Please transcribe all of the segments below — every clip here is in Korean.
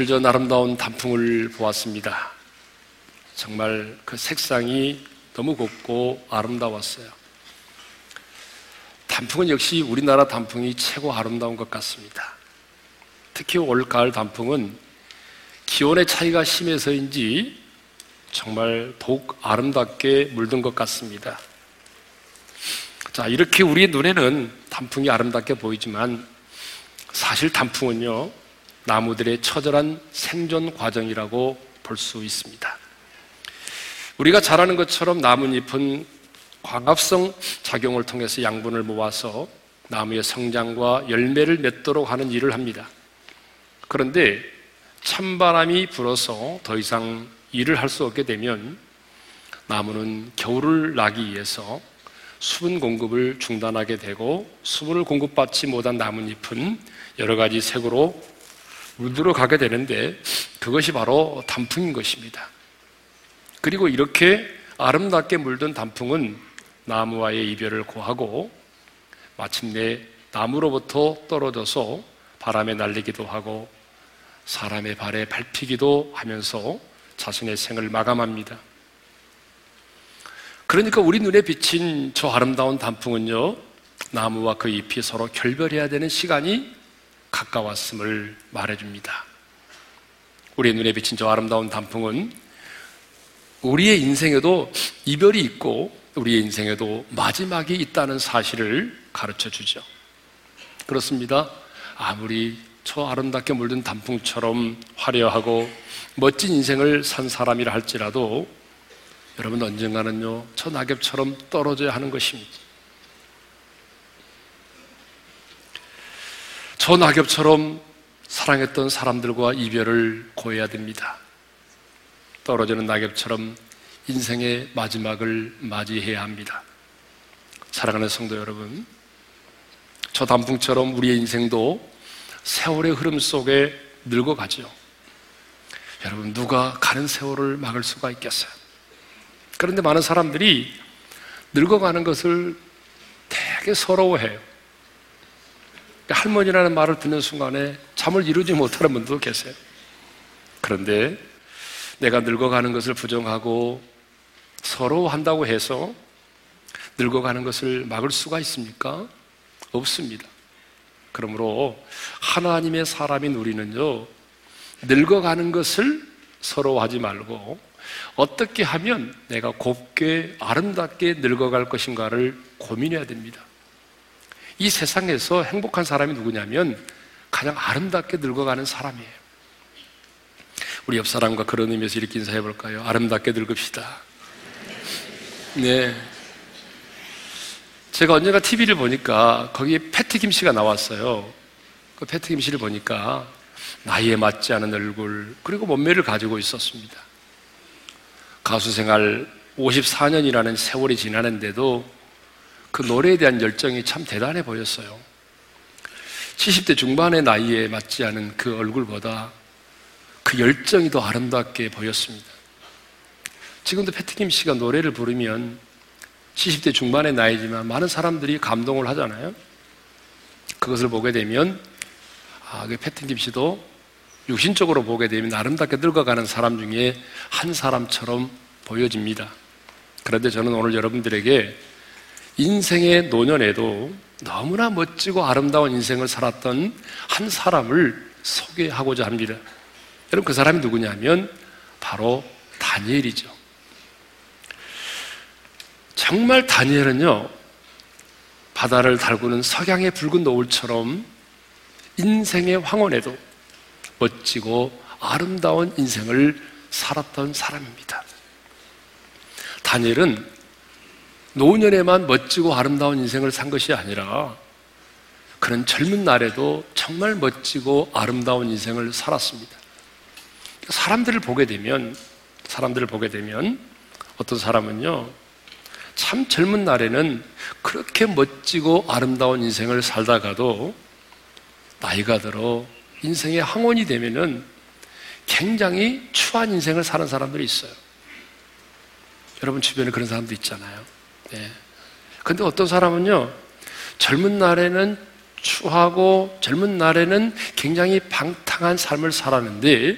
며칠 전 아름다운 단풍을 보았습니다. 정말 그 색상이 너무 곱고 아름다웠어요. 단풍은 역시 우리나라 단풍이 최고 아름다운 것 같습니다. 특히 올 가을 단풍은 기온의 차이가 심해서인지 정말 더욱 아름답게 물든 것 같습니다. 자, 이렇게 우리의 눈에는 단풍이 아름답게 보이지만 사실 단풍은요, 나무들의 처절한 생존 과정이라고 볼 수 있습니다. 우리가 잘 아는 것처럼 나뭇잎은 광합성 작용을 통해서 양분을 모아서 나무의 성장과 열매를 맺도록 하는 일을 합니다. 그런데 찬바람이 불어서 더 이상 일을 할 수 없게 되면 나무는 겨울을 나기 위해서 수분 공급을 중단하게 되고 수분을 공급받지 못한 나뭇잎은 여러 가지 색으로 물들어 가게 되는데 그것이 바로 단풍인 것입니다. 그리고 이렇게 아름답게 물든 단풍은 나무와의 이별을 고하고 마침내 나무로부터 떨어져서 바람에 날리기도 하고 사람의 발에 밟히기도 하면서 자신의 생을 마감합니다. 그러니까 우리 눈에 비친 저 아름다운 단풍은요, 나무와 그 잎이 서로 결별해야 되는 시간이 가까웠음을 말해줍니다. 우리의 눈에 비친 저 아름다운 단풍은 우리의 인생에도 이별이 있고 우리의 인생에도 마지막이 있다는 사실을 가르쳐 주죠. 그렇습니다. 아무리 저 아름답게 물든 단풍처럼 화려하고 멋진 인생을 산 사람이라 할지라도 여러분 언젠가는요, 저 낙엽처럼 떨어져야 하는 것입니다. 저 낙엽처럼 사랑했던 사람들과 이별을 고해야 됩니다. 떨어지는 낙엽처럼 인생의 마지막을 맞이해야 합니다. 사랑하는 성도 여러분, 저 단풍처럼 우리의 인생도 세월의 흐름 속에 늙어가죠. 여러분, 누가 가는 세월을 막을 수가 있겠어요? 그런데 많은 사람들이 늙어가는 것을 되게 서러워해요. 할머니라는 말을 듣는 순간에 잠을 이루지 못하는 분도 계세요. 그런데 내가 늙어가는 것을 부정하고 서러워한다고 해서 늙어가는 것을 막을 수가 있습니까? 없습니다. 그러므로 하나님의 사람인 우리는요, 늙어가는 것을 서러워하지 말고 어떻게 하면 내가 곱게 아름답게 늙어갈 것인가를 고민해야 됩니다. 이 세상에서 행복한 사람이 누구냐면 가장 아름답게 늙어가는 사람이에요. 우리 옆 사람과 그런 의미에서 이렇게 인사해 볼까요? 아름답게 늙읍시다. 네. 제가 언젠가 TV를 보니까 거기에 패트 김 씨가 나왔어요. 그 패트 김 씨를 보니까 나이에 맞지 않은 얼굴, 그리고 몸매를 가지고 있었습니다. 가수 생활 54년이라는 세월이 지나는데도 그 노래에 대한 열정이 참 대단해 보였어요. 70대 중반의 나이에 맞지 않은 그 얼굴보다 그 열정이 더 아름답게 보였습니다. 지금도 패트김 씨가 노래를 부르면 70대 중반의 나이지만 많은 사람들이 감동을 하잖아요. 그것을 보게 되면 아, 그 패트김 씨도 육신적으로 보게 되면 아름답게 늙어가는 사람 중에 한 사람처럼 보여집니다. 그런데 저는 오늘 여러분들에게 인생의 노년에도 너무나 멋지고 아름다운 인생을 살았던 한 사람을 소개하고자 합니다. 여러분, 그 사람이 누구냐면 바로 다니엘이죠. 정말 다니엘은요, 바다를 달구는 석양의 붉은 노을처럼 인생의 황혼에도 멋지고 아름다운 인생을 살았던 사람입니다. 다니엘은 노년에만 멋지고 아름다운 인생을 산 것이 아니라 그런 젊은 날에도 정말 멋지고 아름다운 인생을 살았습니다. 사람들을 보게 되면, 사람들을 보게 되면 어떤 사람은요, 참 젊은 날에는 그렇게 멋지고 아름다운 인생을 살다가도 나이가 들어 인생의 항원이 되면은 굉장히 추한 인생을 사는 사람들이 있어요. 여러분 주변에 그런 사람도 있잖아요. 네. 근데 어떤 사람은요, 젊은 날에는 추하고 젊은 날에는 굉장히 방탕한 삶을 살았는데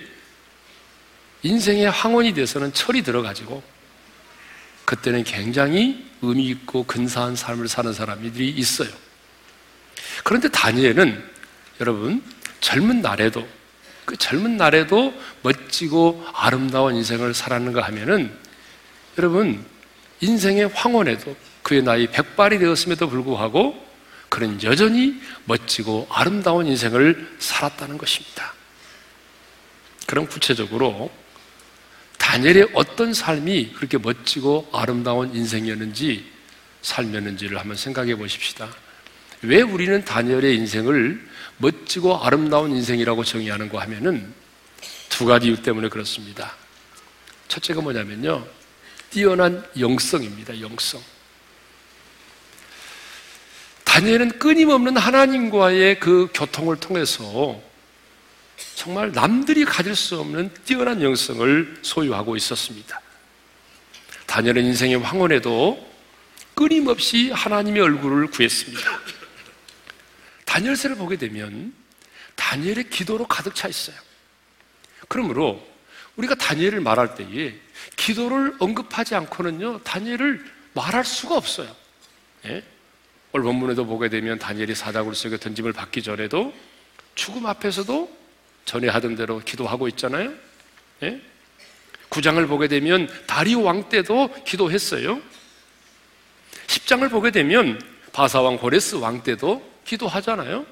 인생의 황혼이 돼서는 철이 들어가지고 그때는 굉장히 의미 있고 근사한 삶을 사는 사람들이 있어요. 그런데 다니엘은 여러분 젊은 날에도 그 젊은 날에도 멋지고 아름다운 인생을 살았는가 하면은 여러분 인생의 황혼에도 그의 나이 백발이 되었음에도 불구하고 그는 여전히 멋지고 아름다운 인생을 살았다는 것입니다. 그럼 구체적으로 다니엘의 어떤 삶이 그렇게 멋지고 아름다운 인생이었는지 삶이었는지를 한번 생각해 보십시다. 왜 우리는 다니엘의 인생을 멋지고 아름다운 인생이라고 정의하는가 하면은 두 가지 이유 때문에 그렇습니다. 첫째가 뭐냐면요. 뛰어난 영성입니다. 영성. 다니엘은 끊임없는 하나님과의 그 교통을 통해서 정말 남들이 가질 수 없는 뛰어난 영성을 소유하고 있었습니다. 다니엘은 인생의 황혼에도 끊임없이 하나님의 얼굴을 구했습니다. 다니엘서를 보게 되면 다니엘의 기도로 가득 차 있어요. 그러므로 우리가 다니엘을 말할 때에 기도를 언급하지 않고는요, 다니엘을 말할 수가 없어요. 예? 오늘 본문에도 보게 되면 다니엘이 사자굴 속에 던짐을 받기 전에도 죽음 앞에서도 전에 하던 대로 기도하고 있잖아요. 예? 구장을 보게 되면 다리오 왕 때도 기도했어요. 10장을 보게 되면 바사왕 고레스 왕 때도 기도하잖아요.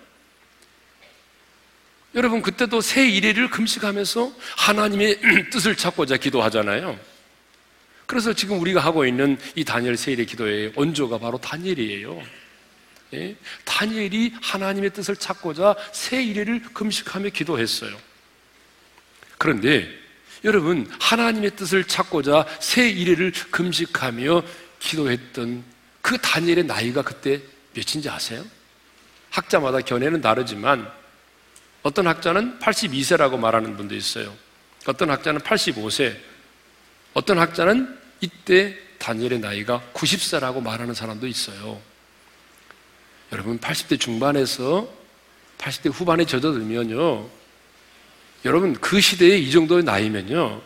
여러분 그때도 새 일회를 금식하면서 하나님의 뜻을 찾고자 기도하잖아요. 그래서 지금 우리가 하고 있는 이 다니엘 세일의 기도의 원조가 바로 다니엘이에요. 예? 다니엘이 하나님의 뜻을 찾고자 새 일회를 금식하며 기도했어요. 그런데 여러분 하나님의 뜻을 찾고자 새 일회를 금식하며 기도했던 그 다니엘의 나이가 그때 몇인지 아세요? 학자마다 견해는 다르지만 어떤 학자는 82세라고 말하는 분도 있어요. 어떤 학자는 85세, 어떤 학자는 이때 다니엘의 나이가 90세라고 말하는 사람도 있어요. 여러분 80대 중반에서 80대 후반에 젖어들면요. 여러분 그 시대에 이 정도의 나이면요.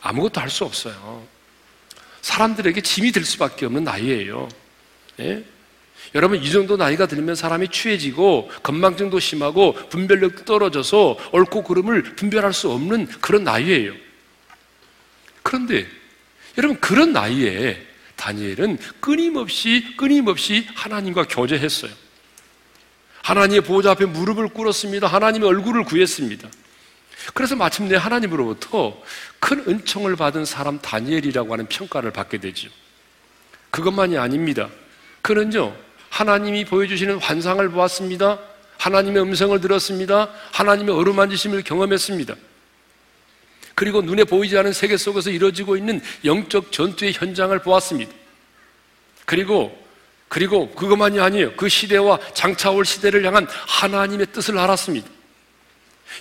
아무것도 할 수 없어요. 사람들에게 짐이 될 수밖에 없는 나이예요. 예? 여러분 이 정도 나이가 들면 사람이 취해지고 건망증도 심하고 분별력도 떨어져서 옳고 그름을 분별할 수 없는 그런 나이예요. 그런데 여러분 그런 나이에 다니엘은 끊임없이 끊임없이 하나님과 교제했어요. 하나님의 보호자 앞에 무릎을 꿇었습니다. 하나님의 얼굴을 구했습니다. 그래서 마침내 하나님으로부터 큰 은총을 받은 사람 다니엘이라고 하는 평가를 받게 되죠. 그것만이 아닙니다. 그는요, 하나님이 보여주시는 환상을 보았습니다. 하나님의 음성을 들었습니다. 하나님의 어루만지심을 경험했습니다. 그리고 눈에 보이지 않은 세계 속에서 이루어지고 있는 영적 전투의 현장을 보았습니다. 그리고 그리고 그것만이 아니에요. 그 시대와 장차 올 시대를 향한 하나님의 뜻을 알았습니다.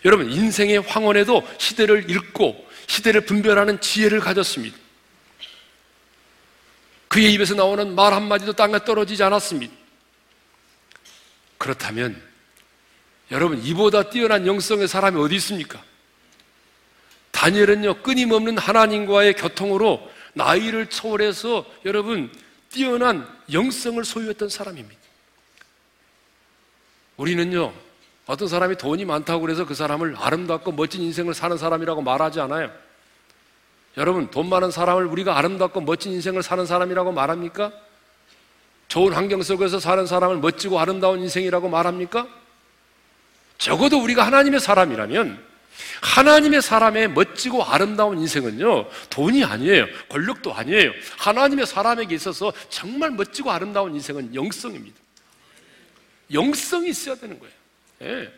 여러분 인생의 황혼에도 시대를 읽고 시대를 분별하는 지혜를 가졌습니다. 그의 입에서 나오는 말 한마디도 땅에 떨어지지 않았습니다. 그렇다면 여러분 이보다 뛰어난 영성의 사람이 어디 있습니까? 다니엘은요, 끊임없는 하나님과의 교통으로 나이를 초월해서 여러분, 뛰어난 영성을 소유했던 사람입니다. 우리는요, 어떤 사람이 돈이 많다고 그래서 그 사람을 아름답고 멋진 인생을 사는 사람이라고 말하지 않아요. 여러분, 돈 많은 사람을 우리가 아름답고 멋진 인생을 사는 사람이라고 말합니까? 좋은 환경 속에서 사는 사람을 멋지고 아름다운 인생이라고 말합니까? 적어도 우리가 하나님의 사람이라면 하나님의 사람의 멋지고 아름다운 인생은요, 돈이 아니에요. 권력도 아니에요. 하나님의 사람에게 있어서 정말 멋지고 아름다운 인생은 영성입니다. 영성이 있어야 되는 거예요. 예.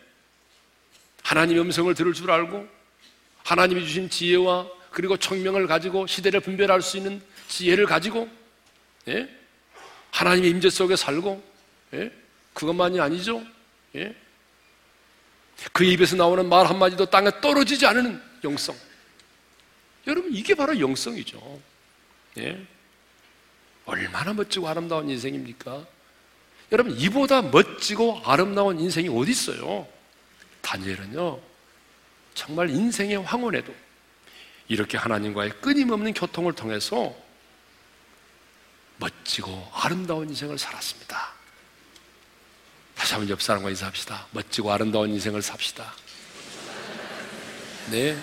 하나님의 음성을 들을 줄 알고, 하나님이 주신 지혜와 그리고 청명을 가지고 시대를 분별할 수 있는 지혜를 가지고, 예. 하나님의 임재 속에 살고, 예. 그것만이 아니죠. 예. 그 입에서 나오는 말 한마디도 땅에 떨어지지 않는 영성. 여러분, 이게 바로 영성이죠. 예? 얼마나 멋지고 아름다운 인생입니까? 여러분 이보다 멋지고 아름다운 인생이 어디 있어요? 다니엘은요 정말 인생의 황혼에도 이렇게 하나님과의 끊임없는 교통을 통해서 멋지고 아름다운 인생을 살았습니다. 다시 한번 옆 사람과 인사합시다. 멋지고 아름다운 인생을 삽시다. 네.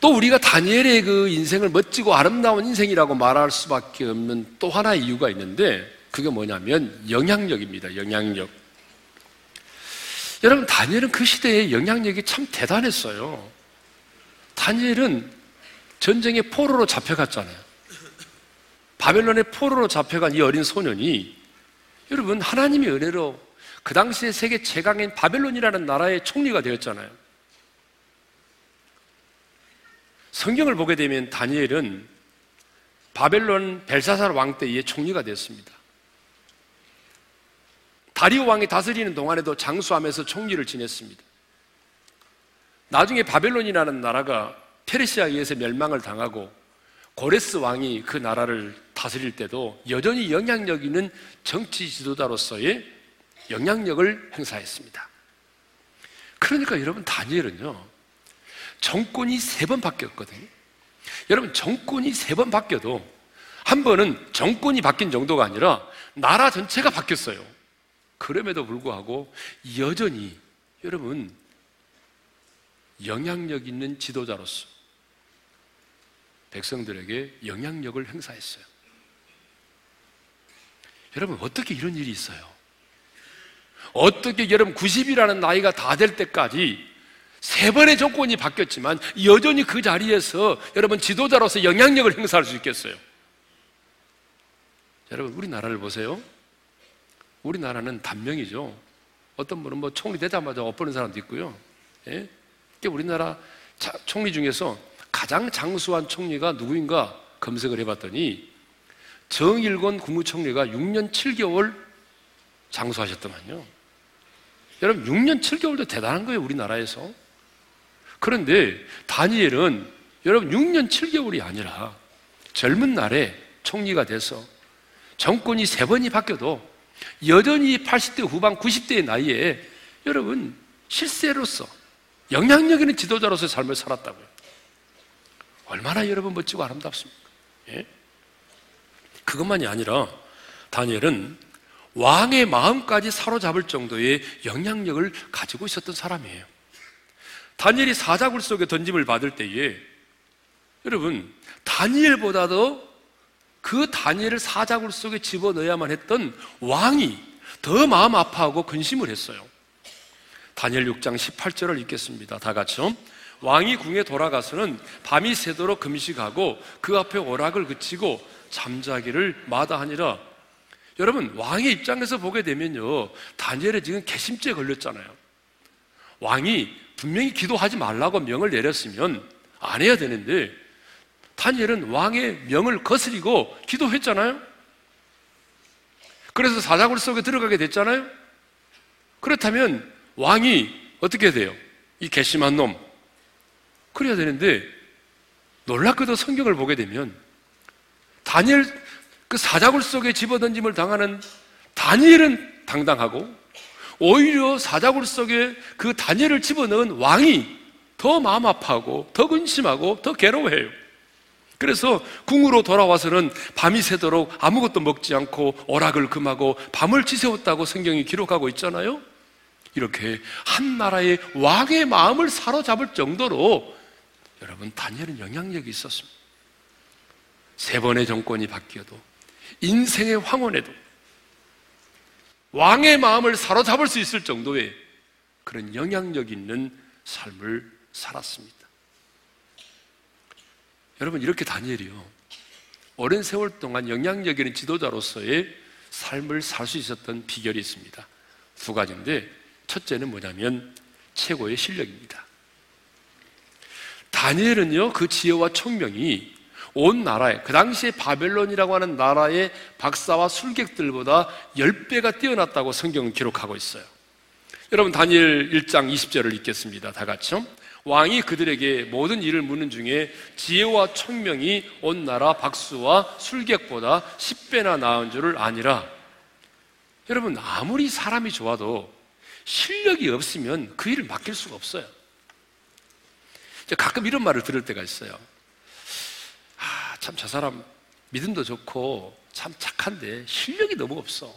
또 우리가 다니엘의 그 인생을 멋지고 아름다운 인생이라고 말할 수밖에 없는 또 하나의 이유가 있는데 그게 뭐냐면 영향력입니다. 영향력. 여러분 다니엘은 그 시대에 영향력이 참 대단했어요. 다니엘은 전쟁의 포로로 잡혀갔잖아요. 바벨론의 포로로 잡혀간 이 어린 소년이 여러분 하나님의 은혜로 그 당시에 세계 최강인 바벨론이라는 나라의 총리가 되었잖아요. 성경을 보게 되면 다니엘은 바벨론 벨사살 왕 때의 총리가 됐습니다. 다리오 왕이 다스리는 동안에도 장수하면서 총리를 지냈습니다. 나중에 바벨론이라는 나라가 페르시아에 의해서 멸망을 당하고 고레스 왕이 그 나라를 다스릴 때도 여전히 영향력 있는 정치 지도자로서의 영향력을 행사했습니다. 그러니까 여러분 다니엘은요 정권이 세 번 바뀌었거든요. 여러분 정권이 세 번 바뀌어도 한 번은 정권이 바뀐 정도가 아니라 나라 전체가 바뀌었어요. 그럼에도 불구하고 여전히 여러분 영향력 있는 지도자로서 백성들에게 영향력을 행사했어요. 여러분, 어떻게 이런 일이 있어요? 어떻게 여러분 90이라는 나이가 다 될 때까지 세 번의 정권이 바뀌었지만 여전히 그 자리에서 여러분 지도자로서 영향력을 행사할 수 있겠어요? 여러분, 우리나라를 보세요. 우리나라는 단명이죠. 어떤 분은 뭐 총리 되자마자 엎어는 사람도 있고요. 예? 우리나라 총리 중에서 가장 장수한 총리가 누구인가 검색을 해봤더니 정일권 국무총리가 6년 7개월 장수하셨더만요. 여러분, 6년 7개월도 대단한 거예요, 우리나라에서. 그런데 다니엘은 여러분 6년 7개월이 아니라 젊은 날에 총리가 돼서 정권이 세 번이 바뀌어도 여전히 80대 후반, 90대의 나이에 여러분 실세로서 영향력 있는 지도자로서의 삶을 살았다고요. 얼마나 여러분 멋지고 아름답습니까? 예? 그것만이 아니라 다니엘은 왕의 마음까지 사로잡을 정도의 영향력을 가지고 있었던 사람이에요. 다니엘이 사자굴 속에 던짐을 받을 때에 여러분 다니엘보다도 그 다니엘을 사자굴 속에 집어넣어야만 했던 왕이 더 마음 아파하고 근심을 했어요. 다니엘 6장 18절을 읽겠습니다. 다 같이요. 왕이 궁에 돌아가서는 밤이 새도록 금식하고 그 앞에 오락을 그치고 잠자기를 마다하니라. 여러분, 왕의 입장에서 보게 되면요. 다니엘에 지금 개심죄 걸렸잖아요. 왕이 분명히 기도하지 말라고 명을 내렸으면 안 해야 되는데 다니엘은 왕의 명을 거스리고 기도했잖아요. 그래서 사자굴 속에 들어가게 됐잖아요. 그렇다면 왕이 어떻게 돼요? 이 괘씸한 놈. 그래야 되는데 놀랍게도 성경을 보게 되면 다니엘 그 사자굴 속에 집어던짐을 당하는 다니엘은 당당하고 오히려 사자굴 속에 그 다니엘을 집어넣은 왕이 더 마음 아파하고 더 근심하고 더 괴로워해요. 그래서 궁으로 돌아와서는 밤이 새도록 아무것도 먹지 않고 오락을 금하고 밤을 지새웠다고 성경이 기록하고 있잖아요. 이렇게 한 나라의 왕의 마음을 사로잡을 정도로 여러분 다니엘은 영향력이 있었습니다. 세 번의 정권이 바뀌어도 인생의 황혼에도 왕의 마음을 사로잡을 수 있을 정도의 그런 영향력 있는 삶을 살았습니다. 여러분 이렇게 다니엘이요. 오랜 세월 동안 영향력 있는 지도자로서의 삶을 살 수 있었던 비결이 있습니다. 두 가지인데 첫째는 뭐냐면 최고의 실력입니다. 다니엘은요, 그 지혜와 총명이 온 나라에, 그 당시에 바벨론이라고 하는 나라의 박사와 술객들보다 10배가 뛰어났다고 성경은 기록하고 있어요. 여러분 다니엘 1장 20절을 읽겠습니다. 다 같이요. 왕이 그들에게 모든 일을 묻는 중에 지혜와 총명이 온 나라 박수와 술객보다 10배나 나은 줄을 아니라 여러분 아무리 사람이 좋아도 실력이 없으면 그 일을 맡길 수가 없어요. 가끔 이런 말을 들을 때가 있어요. 아, 참 저 사람 믿음도 좋고 참 착한데 실력이 너무 없어.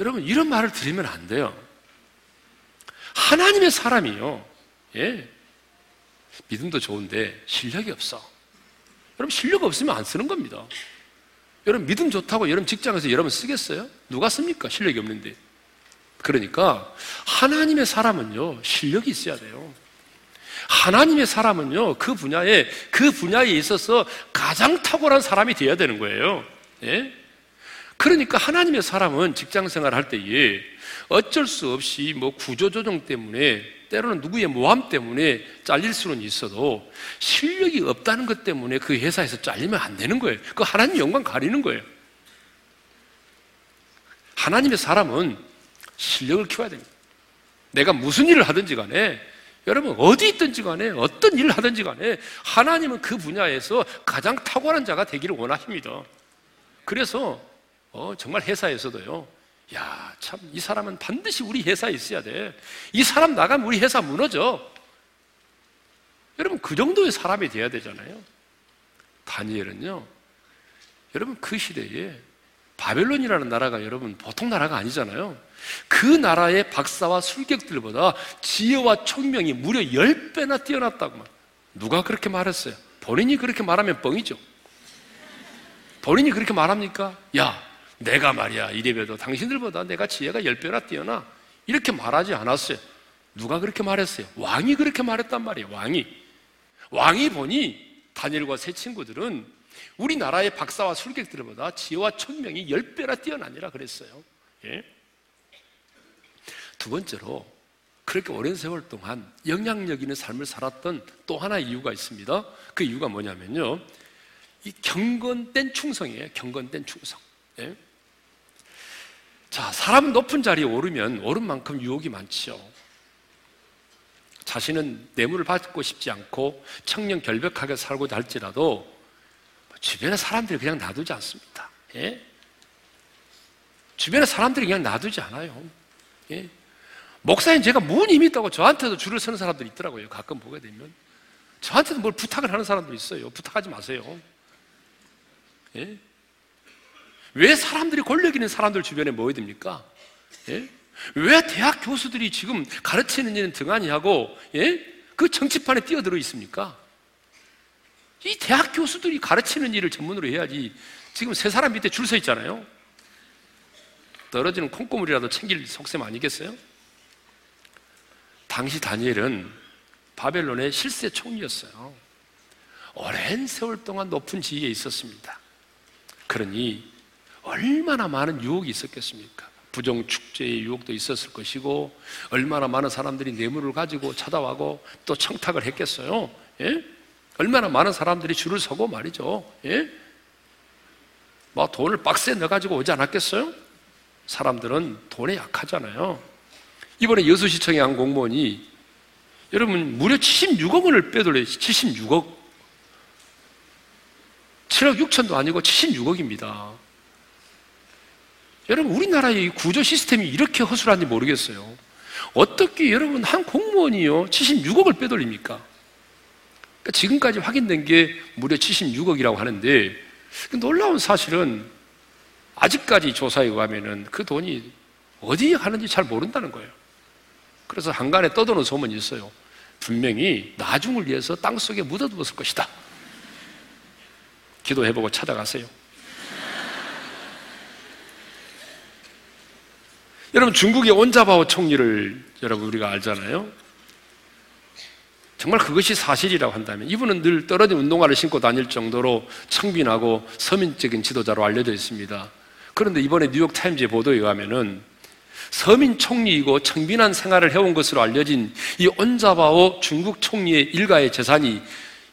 여러분 이런 말을 들으면 안 돼요. 하나님의 사람이요. 예. 믿음도 좋은데 실력이 없어. 여러분 실력 없으면 안 쓰는 겁니다. 여러분 믿음 좋다고 여러분 직장에서 여러분 쓰겠어요? 누가 씁니까? 실력이 없는데. 그러니까 하나님의 사람은요 실력이 있어야 돼요. 하나님의 사람은요 그 분야에 그 분야에 있어서 가장 탁월한 사람이 되어야 되는 거예요. 예? 그러니까 하나님의 사람은 직장 생활 할 때에 어쩔 수 없이 뭐 구조조정 때문에 때로는 누구의 모함 때문에 잘릴 수는 있어도 실력이 없다는 것 때문에 그 회사에서 잘리면 안 되는 거예요. 그 하나님 영광 가리는 거예요. 하나님의 사람은 실력을 키워야 됩니다. 내가 무슨 일을 하든지 간에 여러분 어디 있든지 간에 어떤 일을 하든지 간에 하나님은 그 분야에서 가장 탁월한 자가 되기를 원하십니다. 그래서 어, 정말 회사에서도요. 야, 참, 이 사람은 반드시 우리 회사에 있어야 돼. 이 사람 나가면 우리 회사 무너져. 여러분, 그 정도의 사람이 돼야 되잖아요. 다니엘은요, 여러분, 그 시대에 바벨론이라는 나라가 여러분 보통 나라가 아니잖아요. 그 나라의 박사와 술객들보다 지혜와 총명이 무려 10배나 뛰어났다고. 누가 그렇게 말했어요? 본인이 그렇게 말하면 뻥이죠. 본인이 그렇게 말합니까? 야, 내가 말이야 이래봬도 당신들보다 내가 지혜가 열 배나 뛰어나 이렇게 말하지 않았어요. 누가 그렇게 말했어요? 왕이 그렇게 말했단 말이에요. 왕이 왕이 보니 다니엘과 세 친구들은 우리나라의 박사와 술객들보다 지혜와 총명이 열 배나 뛰어나니라 그랬어요. 예? 두 번째로 그렇게 오랜 세월 동안 영향력 있는 삶을 살았던 또 하나의 이유가 있습니다. 그 이유가 뭐냐면요. 이 경건된 충성이에요. 경건된 충성. 예? 자, 사람은 높은 자리에 오르면 오른 만큼 유혹이 많지요. 자신은 뇌물을 받고 싶지 않고 청년 결백하게 살고자 할지라도 주변에 사람들이 그냥 놔두지 않습니다. 예? 주변에 사람들이 그냥 놔두지 않아요. 예? 목사님 제가 뭔 힘이 있다고 저한테도 줄을 서는 사람들이 있더라고요. 가끔 보게 되면. 저한테도 뭘 부탁을 하는 사람들이 있어요. 부탁하지 마세요. 예? 왜 사람들이 권력 있는 사람들 주변에 모여야 됩니까? 예? 왜 대학 교수들이 지금 가르치는 일은 등한히 하고 예? 그 정치판에 뛰어들어 있습니까? 이 대학 교수들이 가르치는 일을 전문으로 해야지 지금 세 사람 밑에 줄 서 있잖아요. 떨어지는 콩고물이라도 챙길 속셈 아니겠어요? 당시 다니엘은 바벨론의 실세 총리였어요. 오랜 세월 동안 높은 지위에 있었습니다. 그러니 얼마나 많은 유혹이 있었겠습니까? 부정 축제의 유혹도 있었을 것이고 얼마나 많은 사람들이 뇌물을 가지고 찾아와고 또 청탁을 했겠어요. 예? 얼마나 많은 사람들이 줄을 서고 말이죠. 예? 뭐 돈을 박스에 넣어가지고 오지 않았겠어요? 사람들은 돈에 약하잖아요. 이번에 여수시청의 한 공무원이 여러분 무려 76억 원을 빼돌려 76억 7억 6천도 아니고 76억입니다. 여러분, 우리나라의 구조 시스템이 이렇게 허술한지 모르겠어요. 어떻게 여러분 한 공무원이요 76억을 빼돌립니까? 그러니까 지금까지 확인된 게 무려 76억이라고 하는데 그 놀라운 사실은 아직까지 조사에 의하면은 그 돈이 어디에 가는지 잘 모른다는 거예요. 그래서 한간에 떠도는 소문이 있어요. 분명히 나중을 위해서 땅 속에 묻어두었을 것이다. 기도해보고 찾아가세요. 여러분 중국의 온자바오 총리를 여러분 우리가 알잖아요. 정말 그것이 사실이라고 한다면 이분은 늘 떨어진 운동화를 신고 다닐 정도로 청빈하고 서민적인 지도자로 알려져 있습니다. 그런데 이번에 뉴욕 타임즈의 보도에 의하면은 서민 총리이고 청빈한 생활을 해온 것으로 알려진 이 온자바오 중국 총리의 일가의 재산이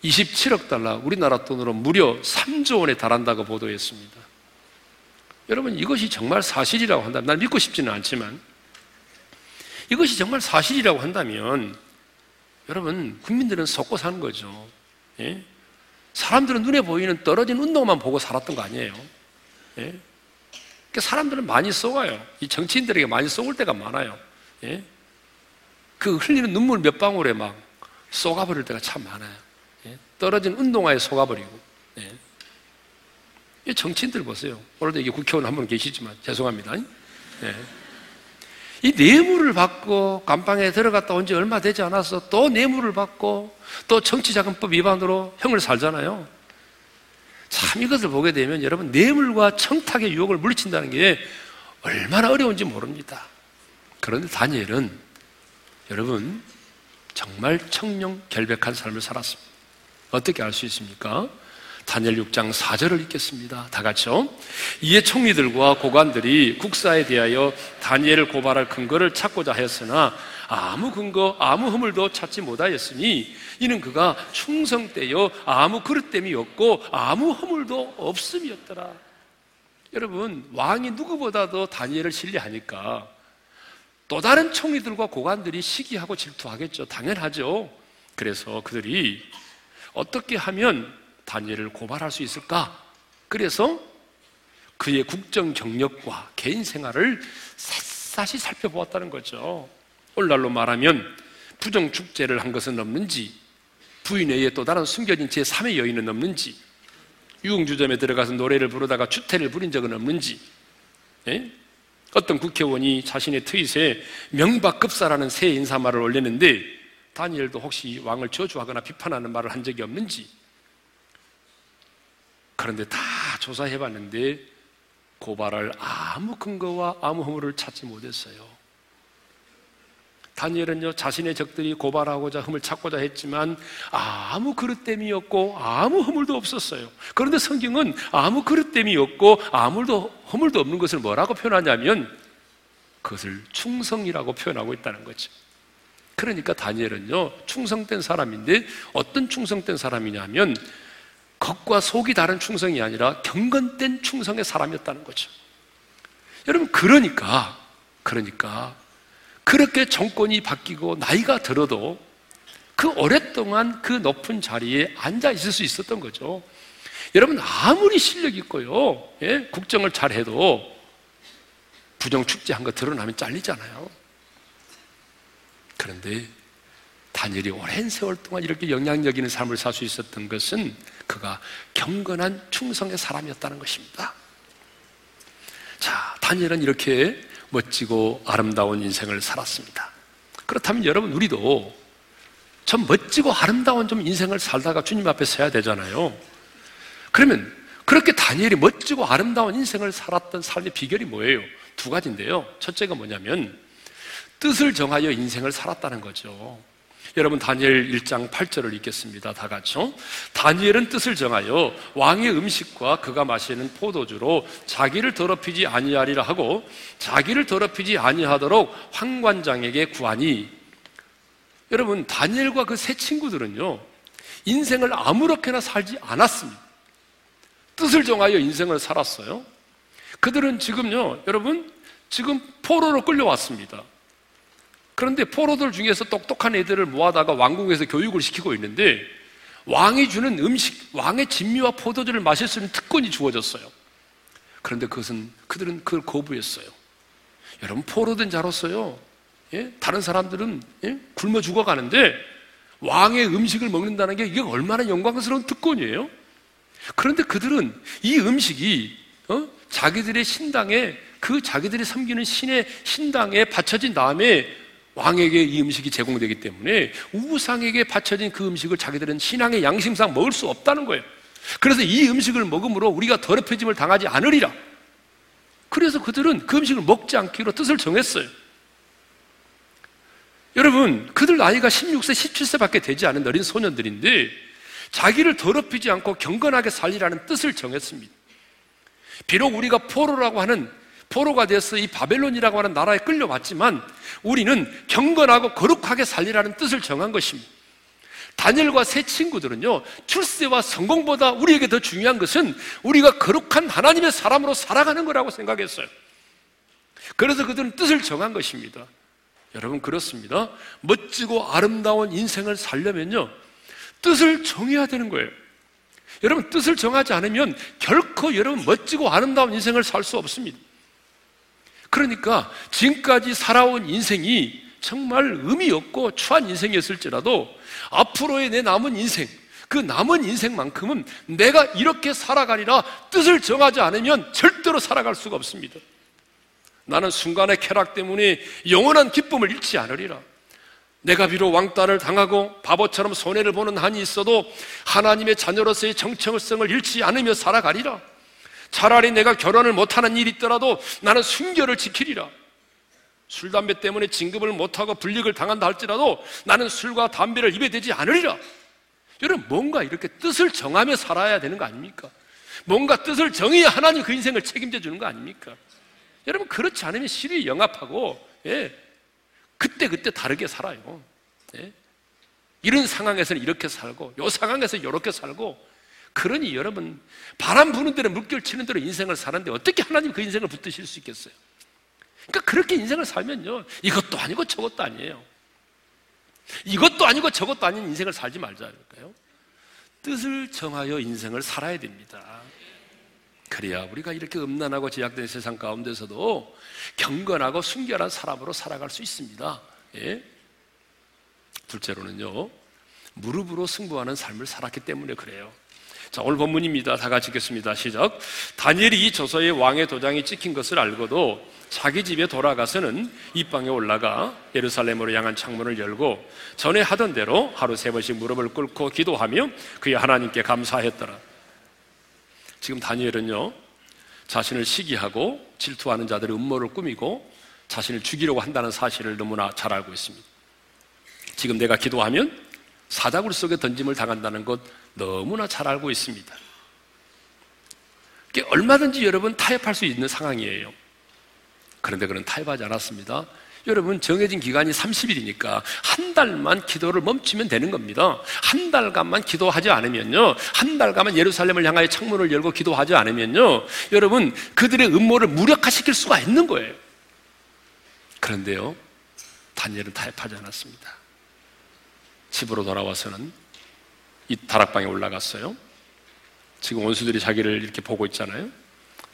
27억 달러, 우리나라 돈으로 무려 3조 원에 달한다고 보도했습니다. 여러분 이것이 정말 사실이라고 한다면 난 믿고 싶지는 않지만 이것이 정말 사실이라고 한다면 여러분 국민들은 속고 사는 거죠. 예? 사람들은 눈에 보이는 떨어진 운동만 보고 살았던 거 아니에요. 예? 그러니까 사람들은 많이 속아요. 이 정치인들에게 많이 속을 때가 많아요. 예? 그 흘리는 눈물 몇 방울에 막 쏘가버릴 때가 참 많아요. 예? 떨어진 운동화에 속아버리고. 예? 이 정치인들 보세요. 오늘도 이게 국회의원 한 분 계시지만 죄송합니다. 예. 이 뇌물을 받고 감방에 들어갔다 온 지 얼마 되지 않아서 또 뇌물을 받고 또 정치자금법 위반으로 형을 살잖아요. 참 이것을 보게 되면 여러분 뇌물과 청탁의 유혹을 물리친다는 게 얼마나 어려운지 모릅니다. 그런데 다니엘은 여러분 정말 청령 결백한 삶을 살았습니다. 어떻게 알 수 있습니까? 다니엘 6장 4절을 읽겠습니다. 다 같이요. 이에 총리들과 고관들이 국사에 대하여 다니엘을 고발할 근거를 찾고자 하였으나 아무 근거, 아무 허물도 찾지 못하였으니 이는 그가 충성되어 아무 그릇됨이 없고 아무 허물도 없음이었더라. 여러분, 왕이 누구보다도 다니엘을 신뢰하니까 또 다른 총리들과 고관들이 시기하고 질투하겠죠. 당연하죠. 그래서 그들이 어떻게 하면 다니엘을 고발할 수 있을까? 그래서 그의 국정 경력과 개인 생활을 샅샅이 살펴보았다는 거죠. 오늘날로 말하면 부정 축제를 한 것은 없는지, 부인 외에 또 다른 숨겨진 제 3의 여인은 없는지, 유흥주점에 들어가서 노래를 부르다가 추태를 부린 적은 없는지, 예? 어떤 국회의원이 자신의 트윗에 명박급사라는 새 인사말을 올렸는데 다니엘도 혹시 왕을 저주하거나 비판하는 말을 한 적이 없는지 그런데 다 조사해 봤는데 고발할 아무 근거와 아무 허물을 찾지 못했어요. 다니엘은요, 자신의 적들이 고발하고자 흠을 찾고자 했지만 아무 그릇됨이 없고 아무 허물도 없었어요. 그런데 성경은 아무 그릇됨이 없고 아무도 허물도 없는 것을 뭐라고 표현하냐면 그것을 충성이라고 표현하고 있다는 거죠. 그러니까 다니엘은요, 충성된 사람인데 어떤 충성된 사람이냐면 겉과 속이 다른 충성이 아니라 경건된 충성의 사람이었다는 거죠. 여러분, 그러니까, 그러니까, 그렇게 정권이 바뀌고 나이가 들어도 그 오랫동안 그 높은 자리에 앉아 있을 수 있었던 거죠. 여러분, 아무리 실력 있고요, 예? 국정을 잘 해도 부정 축제한 거 드러나면 잘리잖아요. 그런데 다니엘이 오랜 세월 동안 이렇게 영향력 있는 삶을 살 수 있었던 것은 그가 경건한 충성의 사람이었다는 것입니다. 자, 다니엘은 이렇게 멋지고 아름다운 인생을 살았습니다. 그렇다면 여러분, 우리도 좀 멋지고 아름다운 좀 인생을 살다가 주님 앞에 서야 되잖아요. 그러면 그렇게 다니엘이 멋지고 아름다운 인생을 살았던 삶의 비결이 뭐예요? 두 가지인데요. 첫째가 뭐냐면 뜻을 정하여 인생을 살았다는 거죠. 여러분 다니엘 1장 8절을 읽겠습니다. 다 같이요. 다니엘은 뜻을 정하여 왕의 음식과 그가 마시는 포도주로 자기를 더럽히지 아니하리라 하고 자기를 더럽히지 아니하도록 황관장에게 구하니 여러분 다니엘과 그 세 친구들은요 인생을 아무렇게나 살지 않았습니다. 뜻을 정하여 인생을 살았어요. 그들은 지금요 여러분 지금 포로로 끌려왔습니다. 그런데 포로들 중에서 똑똑한 애들을 모아다가 왕궁에서 교육을 시키고 있는데 왕이 주는 음식, 왕의 진미와 포도주를 마실 수 있는 특권이 주어졌어요. 그런데 그것은 그들은 그걸 거부했어요. 여러분 포로된 자로서요. 예? 다른 사람들은 예? 굶어 죽어가는데 왕의 음식을 먹는다는 게 이게 얼마나 영광스러운 특권이에요. 그런데 그들은 이 음식이 어? 자기들의 신당에 그 자기들이 섬기는 신의 신당에 바쳐진 다음에 왕에게 이 음식이 제공되기 때문에 우상에게 바쳐진 그 음식을 자기들은 신앙의 양심상 먹을 수 없다는 거예요. 그래서 이 음식을 먹음으로 우리가 더럽혀짐을 당하지 않으리라. 그래서 그들은 그 음식을 먹지 않기로 뜻을 정했어요. 여러분, 그들 나이가 16세, 17세 밖에 되지 않은 어린 소년들인데 자기를 더럽히지 않고 경건하게 살리라는 뜻을 정했습니다. 비록 우리가 포로라고 하는 포로가 돼서 이 바벨론이라고 하는 나라에 끌려왔지만 우리는 경건하고 거룩하게 살리라는 뜻을 정한 것입니다. 다니엘과 세 친구들은요, 출세와 성공보다 우리에게 더 중요한 것은 우리가 거룩한 하나님의 사람으로 살아가는 거라고 생각했어요. 그래서 그들은 뜻을 정한 것입니다. 여러분 그렇습니다. 멋지고 아름다운 인생을 살려면요. 뜻을 정해야 되는 거예요. 여러분 뜻을 정하지 않으면 결코 여러분 멋지고 아름다운 인생을 살 수 없습니다. 그러니까 지금까지 살아온 인생이 정말 의미 없고 추한 인생이었을지라도 앞으로의 내 남은 인생, 그 남은 인생만큼은 내가 이렇게 살아가리라 뜻을 정하지 않으면 절대로 살아갈 수가 없습니다. 나는 순간의 쾌락 때문에 영원한 기쁨을 잃지 않으리라. 내가 비록 왕따를 당하고 바보처럼 손해를 보는 한이 있어도 하나님의 자녀로서의 정체성을 잃지 않으며 살아가리라. 차라리 내가 결혼을 못하는 일이 있더라도 나는 순결을 지키리라. 술, 담배 때문에 진급을 못하고 불이익을 당한다 할지라도 나는 술과 담배를 입에 대지 않으리라. 여러분, 뭔가 이렇게 뜻을 정하며 살아야 되는 거 아닙니까? 뭔가 뜻을 정해야 하나님 그 인생을 책임져 주는 거 아닙니까? 여러분, 그렇지 않으면 실이 영합하고, 예, 그때그때 다르게 살아요. 예? 이런 상황에서는 이렇게 살고, 요 상황에서 이렇게 살고, 그러니 여러분, 바람 부는 대로 물결 치는 대로 인생을 사는데 어떻게 하나님 그 인생을 붙드실 수 있겠어요? 그러니까 그렇게 인생을 살면요. 이것도 아니고 저것도 아니에요. 이것도 아니고 저것도 아닌 인생을 살지 말자니까요. 뜻을 정하여 인생을 살아야 됩니다. 그래야 우리가 이렇게 음란하고 제약된 세상 가운데서도 경건하고 순결한 사람으로 살아갈 수 있습니다. 예? 둘째로는요, 무릎으로 승부하는 삶을 살았기 때문에 그래요. 자, 오늘 본문입니다. 다 같이 읽겠습니다. 시작. 다니엘이 이 조서에 왕의 도장이 찍힌 것을 알고도 자기 집에 돌아가서는 입방에 올라가 예루살렘으로 향한 창문을 열고 전에 하던 대로 하루 세 번씩 무릎을 꿇고 기도하며 그의 하나님께 감사했더라. 지금 다니엘은요, 자신을 시기하고 질투하는 자들의 음모를 꾸미고 자신을 죽이려고 한다는 사실을 너무나 잘 알고 있습니다. 지금 내가 기도하면 사다구리 속에 던짐을 당한다는 것 너무나 잘 알고 있습니다. 얼마든지 여러분 타협할 수 있는 상황이에요. 그런데 그는 타협하지 않았습니다. 여러분 정해진 기간이 30일이니까 한 달만 기도를 멈추면 되는 겁니다. 한 달간만 기도하지 않으면요. 한 달간만 예루살렘을 향하여 창문을 열고 기도하지 않으면요. 여러분 그들의 음모를 무력화시킬 수가 있는 거예요. 그런데요. 다니엘은 타협하지 않았습니다. 집으로 돌아와서는 이 다락방에 올라갔어요. 지금 원수들이 자기를 이렇게 보고 있잖아요.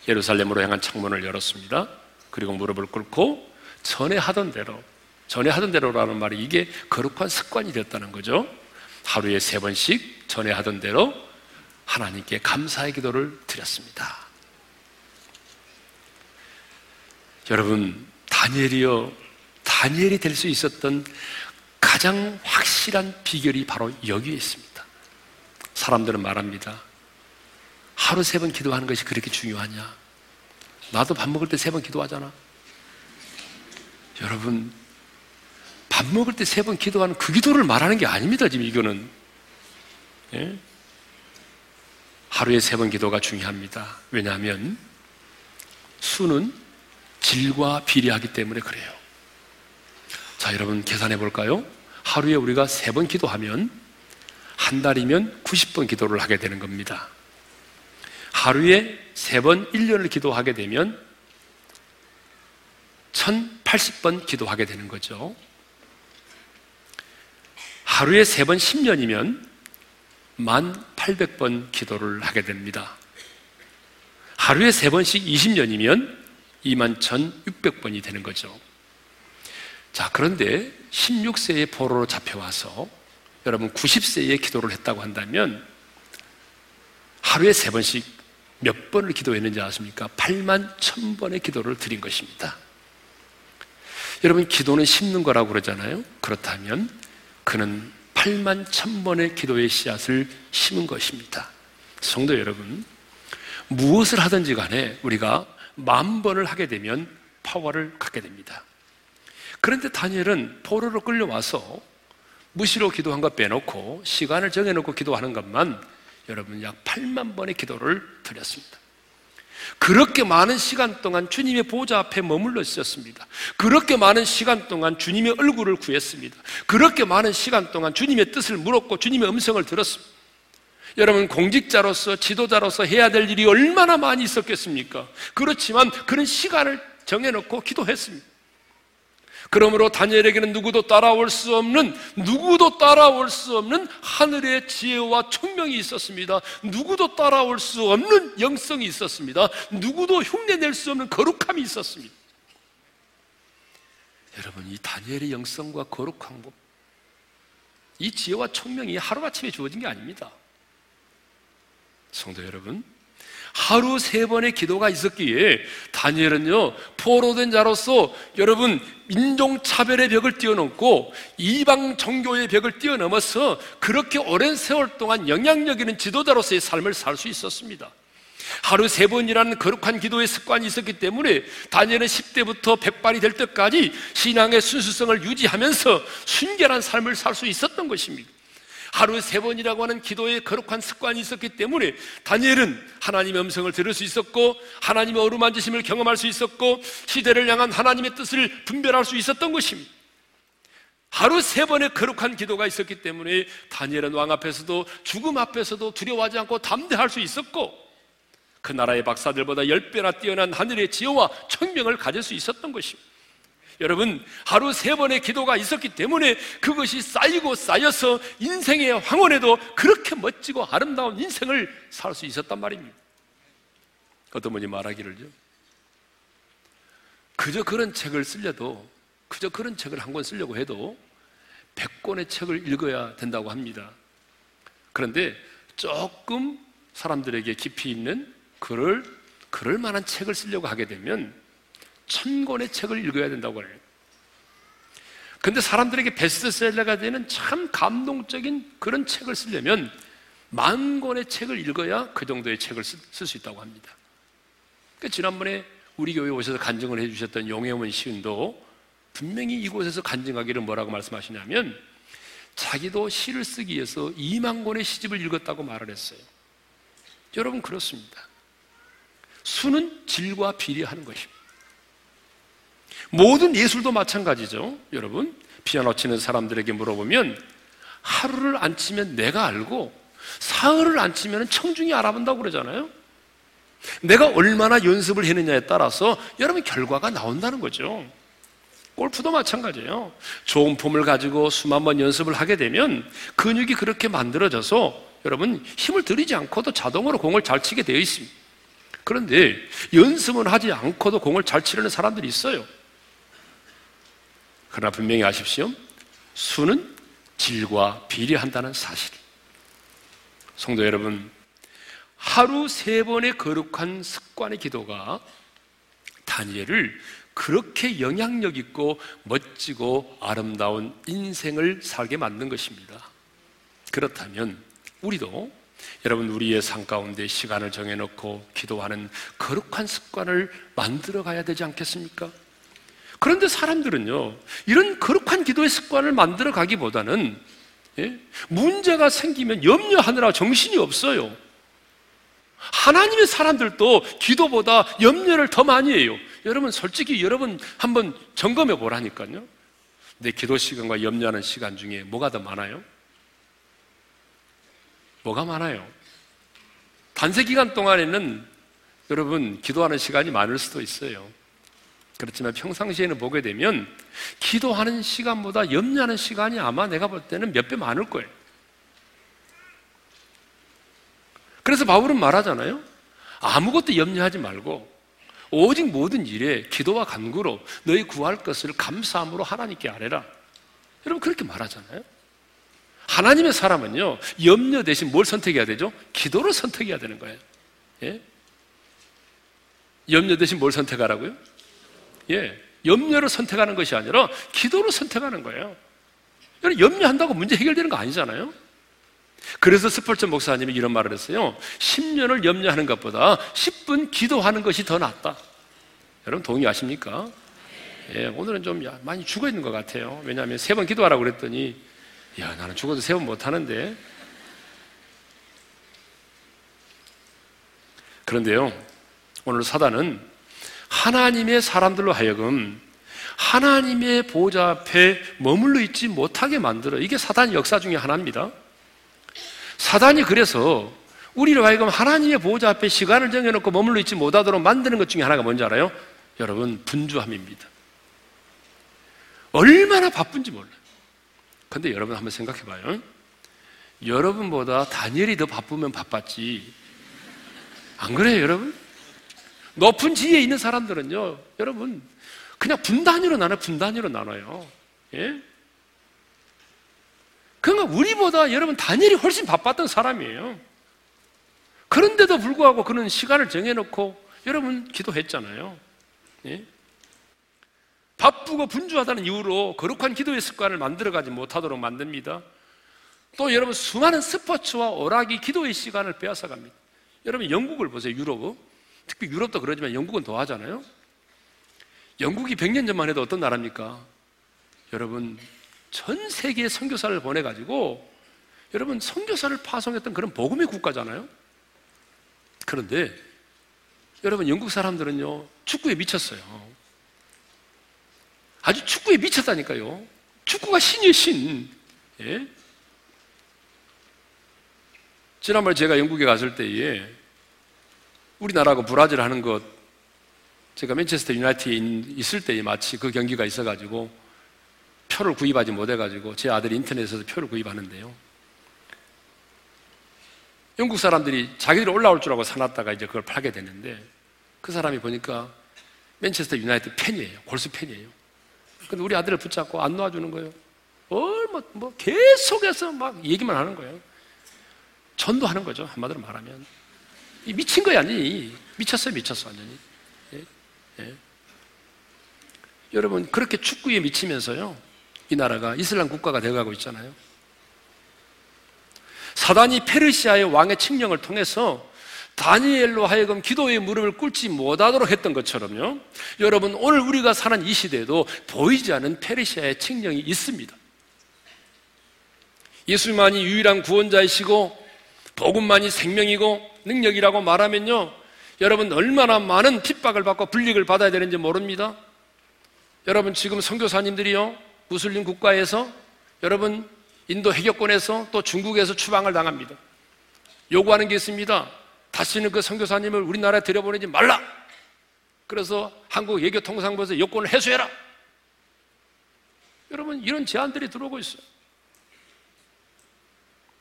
예루살렘으로 향한 창문을 열었습니다. 그리고 무릎을 꿇고 전에 하던 대로, 전에 하던 대로라는 말이 이게 거룩한 습관이 되었다는 거죠. 하루에 세 번씩 전에 하던 대로 하나님께 감사의 기도를 드렸습니다. 여러분, 다니엘이요, 다니엘이 될 수 있었던 가장 확실한 비결이 바로 여기에 있습니다. 사람들은 말합니다. 하루 세 번 기도하는 것이 그렇게 중요하냐? 나도 밥 먹을 때 세 번 기도하잖아. 여러분, 밥 먹을 때 세 번 기도하는 그 기도를 말하는 게 아닙니다, 지금 이거는. 예? 하루에 세 번 기도가 중요합니다. 왜냐하면 수는 질과 비례하기 때문에 그래요. 자, 여러분 계산해 볼까요? 하루에 우리가 세 번 기도하면 한 달이면 90번 기도를 하게 되는 겁니다. 하루에 세번 1년을 기도하게 되면 1080번 기도하게 되는 거죠. 하루에 세번 10년이면 1800번 기도를 하게 됩니다. 하루에 세 번씩 20년이면 21,600번이 되는 거죠. 자, 그런데 16세의 포로로 잡혀와서 여러분 90세에 기도를 했다고 한다면 하루에 세 번씩 몇 번을 기도했는지 아십니까? 8만 1000번의 기도를 드린 것입니다. 여러분, 기도는 심는 거라고 그러잖아요? 그렇다면 그는 8만 1000번의 기도의 씨앗을 심은 것입니다. 성도 여러분, 무엇을 하든지 간에 우리가 만 번을 하게 되면 파워를 갖게 됩니다. 그런데 다니엘은 포로로 끌려와서 무시로 기도한 것 빼놓고 시간을 정해놓고 기도하는 것만 여러분 약 8만 번의 기도를 드렸습니다. 그렇게 많은 시간 동안 주님의 보좌 앞에 머물러 있었습니다. 그렇게 많은 시간 동안 주님의 얼굴을 구했습니다. 그렇게 많은 시간 동안 주님의 뜻을 물었고 주님의 음성을 들었습니다. 여러분, 공직자로서, 지도자로서 해야 될 일이 얼마나 많이 있었겠습니까? 그렇지만 그런 시간을 정해놓고 기도했습니다. 그러므로 다니엘에게는 누구도 따라올 수 없는 누구도 따라올 수 없는 하늘의 지혜와 총명이 있었습니다. 누구도 따라올 수 없는 영성이 있었습니다. 누구도 흉내낼 수 없는 거룩함이 있었습니다. 여러분 이 다니엘의 영성과 거룩한 것, 이 지혜와 총명이 하루아침에 주어진 게 아닙니다. 성도 여러분, 하루 세 번의 기도가 있었기에 다니엘은요 포로된 자로서 여러분 인종차별의 벽을 뛰어넘고 이방 종교의 벽을 뛰어넘어서 그렇게 오랜 세월 동안 영향력 있는 지도자로서의 삶을 살 수 있었습니다. 하루 세 번이라는 거룩한 기도의 습관이 있었기 때문에 다니엘은 10대부터 백발이 될 때까지 신앙의 순수성을 유지하면서 순결한 삶을 살 수 있었던 것입니다. 하루 세 번이라고 하는 기도의 거룩한 습관이 있었기 때문에 다니엘은 하나님의 음성을 들을 수 있었고 하나님의 어루만지심을 경험할 수 있었고 시대를 향한 하나님의 뜻을 분별할 수 있었던 것입니다. 하루 세 번의 거룩한 기도가 있었기 때문에 다니엘은 왕 앞에서도 죽음 앞에서도 두려워하지 않고 담대할 수 있었고 그 나라의 박사들보다 열 배나 뛰어난 하늘의 지혜와 청명을 가질 수 있었던 것입니다. 여러분, 하루 세 번의 기도가 있었기 때문에 그것이 쌓이고 쌓여서 인생의 황혼에도 그렇게 멋지고 아름다운 인생을 살 수 있었단 말입니다. 어떤 분이 말하기를요. 그저 그런 책을 쓰려도, 그저 그런 책을 한 권 쓰려고 해도 100권의 책을 읽어야 된다고 합니다. 그런데 조금 사람들에게 깊이 있는 글을, 그럴 만한 책을 쓰려고 하게 되면 천 권의 책을 읽어야 된다고 해요. 근데 사람들에게 베스트셀러가 되는 참 감동적인 그런 책을 쓰려면 만 권의 책을 읽어야 그 정도의 책을 쓸 수 있다고 합니다. 그러니까 지난번에 우리 교회 오셔서 간증을 해주셨던 용혜원 시인도 분명히 이곳에서 간증하기를 뭐라고 말씀하시냐면 자기도 시를 쓰기 위해서 2만 권의 시집을 읽었다고 말을 했어요. 여러분 그렇습니다. 수는 질과 비례하는 것입니다. 모든 예술도 마찬가지죠. 여러분, 피아노 치는 사람들에게 물어보면 하루를 안 치면 내가 알고 사흘을 안 치면 청중이 알아본다고 그러잖아요. 내가 얼마나 연습을 했느냐에 따라서 여러분 결과가 나온다는 거죠. 골프도 마찬가지예요. 좋은 폼을 가지고 수만 번 연습을 하게 되면 근육이 그렇게 만들어져서 여러분 힘을 들이지 않고도 자동으로 공을 잘 치게 되어 있습니다. 그런데 연습은 하지 않고도 공을 잘 치려는 사람들이 있어요. 그러나 분명히 아십시오. 수는 질과 비례한다는 사실. 성도 여러분, 하루 세 번의 거룩한 습관의 기도가 다니엘을 그렇게 영향력 있고 멋지고 아름다운 인생을 살게 만든 것입니다. 그렇다면 우리도 여러분 우리의 삶 가운데 시간을 정해놓고 기도하는 거룩한 습관을 만들어 가야 되지 않겠습니까? 그런데 사람들은요, 이런 거룩한 기도의 습관을 만들어 가기보다는 예? 문제가 생기면 염려하느라 정신이 없어요. 하나님의 사람들도 기도보다 염려를 더 많이 해요. 여러분, 솔직히 여러분 한번 점검해 보라니까요. 내 기도 시간과 염려하는 시간 중에 뭐가 더 많아요? 뭐가 많아요? 단세 기간 동안에는 여러분 기도하는 시간이 많을 수도 있어요. 그렇지만 평상시에는 보게 되면 기도하는 시간보다 염려하는 시간이 아마 내가 볼 때는 몇 배 많을 거예요. 그래서 바울은 말하잖아요. 아무것도 염려하지 말고 오직 모든 일에 기도와 간구로 너희 구할 것을 감사함으로 하나님께 아뢰라. 여러분 그렇게 말하잖아요. 하나님의 사람은요 염려 대신 뭘 선택해야 되죠? 기도를 선택해야 되는 거예요. 예? 염려 대신 뭘 선택하라고요? 예, 염려를 선택하는 것이 아니라 기도를 선택하는 거예요. 염려한다고 문제 해결되는 거 아니잖아요. 그래서 스펄전 목사님이 이런 말을 했어요. 10년을 염려하는 것보다 10분 기도하는 것이 더 낫다. 여러분 동의하십니까? 예, 오늘은 좀 많이 죽어 있는 것 같아요. 왜냐하면 세 번 기도하라고 그랬더니, 야, 나는 죽어도 세 번 못 하는데. 그런데요, 오늘 사단은 하나님의 사람들로 하여금 하나님의 보좌 앞에 머물러 있지 못하게 만들어. 이게 사단의 역사 중에 하나입니다. 사단이 그래서 우리를 하여금 하나님의 보좌 앞에 시간을 정해놓고 머물러 있지 못하도록 만드는 것 중에 하나가 뭔지 알아요? 여러분, 분주함입니다. 얼마나 바쁜지 몰라요. 근데 여러분 한번 생각해 봐요. 여러분보다 다니엘이 더 바쁘면 바빴지. 안 그래요, 여러분? 높은 지위에 있는 사람들은요, 여러분, 그냥 분단위로 나눠, 분단위로 나눠요. 예? 그러니까 우리보다 여러분 다니엘이 훨씬 바빴던 사람이에요. 그런데도 불구하고 그는 시간을 정해놓고 여러분 기도했잖아요. 예? 바쁘고 분주하다는 이유로 거룩한 기도의 습관을 만들어가지 못하도록 만듭니다. 또 여러분 수많은 스포츠와 오락이 기도의 시간을 빼앗아 갑니다. 여러분 영국을 보세요. 유럽. 특히 유럽도 그러지만 영국은 더 하잖아요. 영국이 100년 전만 해도 어떤 나라입니까? 여러분 전 세계에 선교사를 보내 가지고 여러분 선교사를 파송했던 그런 복음의 국가잖아요. 그런데 여러분 영국 사람들은요 축구에 미쳤어요. 아주 축구에 미쳤다니까요. 축구가 신이에요 신. 예? 지난번에 제가 영국에 갔을 때에 우리나라하고 브라질 하는 것 제가 맨체스터 유나이티드에 있을 때에 마치 그 경기가 있어가지고 표를 구입하지 못해가지고 제 아들이 인터넷에서 표를 구입하는데요. 영국 사람들이 자기들이 올라올 줄 알고 사놨다가 이제 그걸 팔게 되는데 그 사람이 보니까 맨체스터 유나이티드 팬이에요. 골수 팬이에요. 근데 우리 아들을 붙잡고 안 놓아주는 거예요. 얼마, 뭐 계속해서 막 얘기만 하는 거예요. 전도하는 거죠. 한마디로 말하면. 미친 거야, 아니. 미쳤어요, 미쳤어, 완전히. 예? 예. 여러분, 그렇게 축구에 미치면서요. 이 나라가 이슬람 국가가 되어가고 있잖아요. 사단이 페르시아의 왕의 칙령을 통해서 다니엘로 하여금 기도의 무릎을 꿇지 못하도록 했던 것처럼요. 여러분, 오늘 우리가 사는 이 시대에도 보이지 않은 페르시아의 칙령이 있습니다. 예수만이 유일한 구원자이시고 복음만이 생명이고 능력이라고 말하면요. 여러분 얼마나 많은 핍박을 받고 불릭을 받아야 되는지 모릅니다. 여러분 지금 선교사님들이요. 무슬림 국가에서 여러분 인도 해격권에서 또 중국에서 추방을 당합니다. 요구하는 게 있습니다. 다시는 그 선교사님을 우리나라에 들여보내지 말라. 그래서 한국 예교통상부에서 여권을 해소해라. 여러분 이런 제안들이 들어오고 있어요.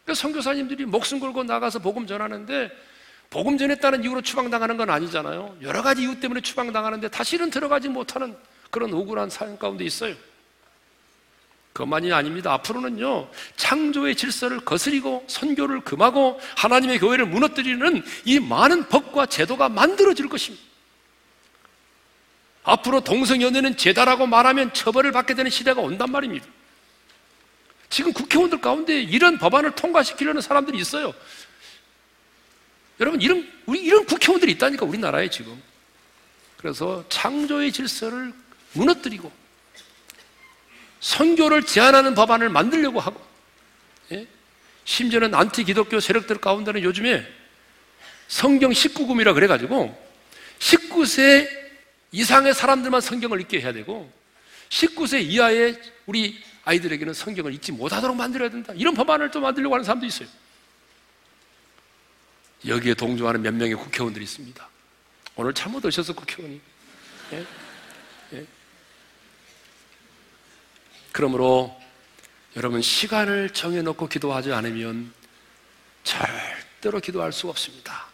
그 선교사님들이 목숨 걸고 나가서 복음 전하는데 복음 전했다는 이유로 추방당하는 건 아니잖아요. 여러 가지 이유 때문에 추방당하는데 다시는 들어가지 못하는 그런 억울한 사연 가운데 있어요. 그것만이 아닙니다. 앞으로는요, 창조의 질서를 거스리고 선교를 금하고 하나님의 교회를 무너뜨리는 이 많은 법과 제도가 만들어질 것입니다. 앞으로 동성연애는 제다라고 말하면 처벌을 받게 되는 시대가 온단 말입니다. 지금 국회의원들 가운데 이런 법안을 통과시키려는 사람들이 있어요. 여러분, 이런, 우리 이런 국회의원들이 있다니까, 우리나라에 지금. 그래서 창조의 질서를 무너뜨리고 선교를 제한하는 법안을 만들려고 하고 예? 심지어는 안티 기독교 세력들 가운데는 요즘에 성경 19금이라 그래가지고 19세 이상의 사람들만 성경을 읽게 해야 되고 19세 이하의 우리 아이들에게는 성경을 읽지 못하도록 만들어야 된다. 이런 법안을 또 만들려고 하는 사람도 있어요. 여기에 동조하는 몇 명의 국회의원들이 있습니다. 오늘 잘못 오셔서 국회의원이. 예? 예? 그러므로 여러분 시간을 정해놓고 기도하지 않으면 절대로 기도할 수가 없습니다.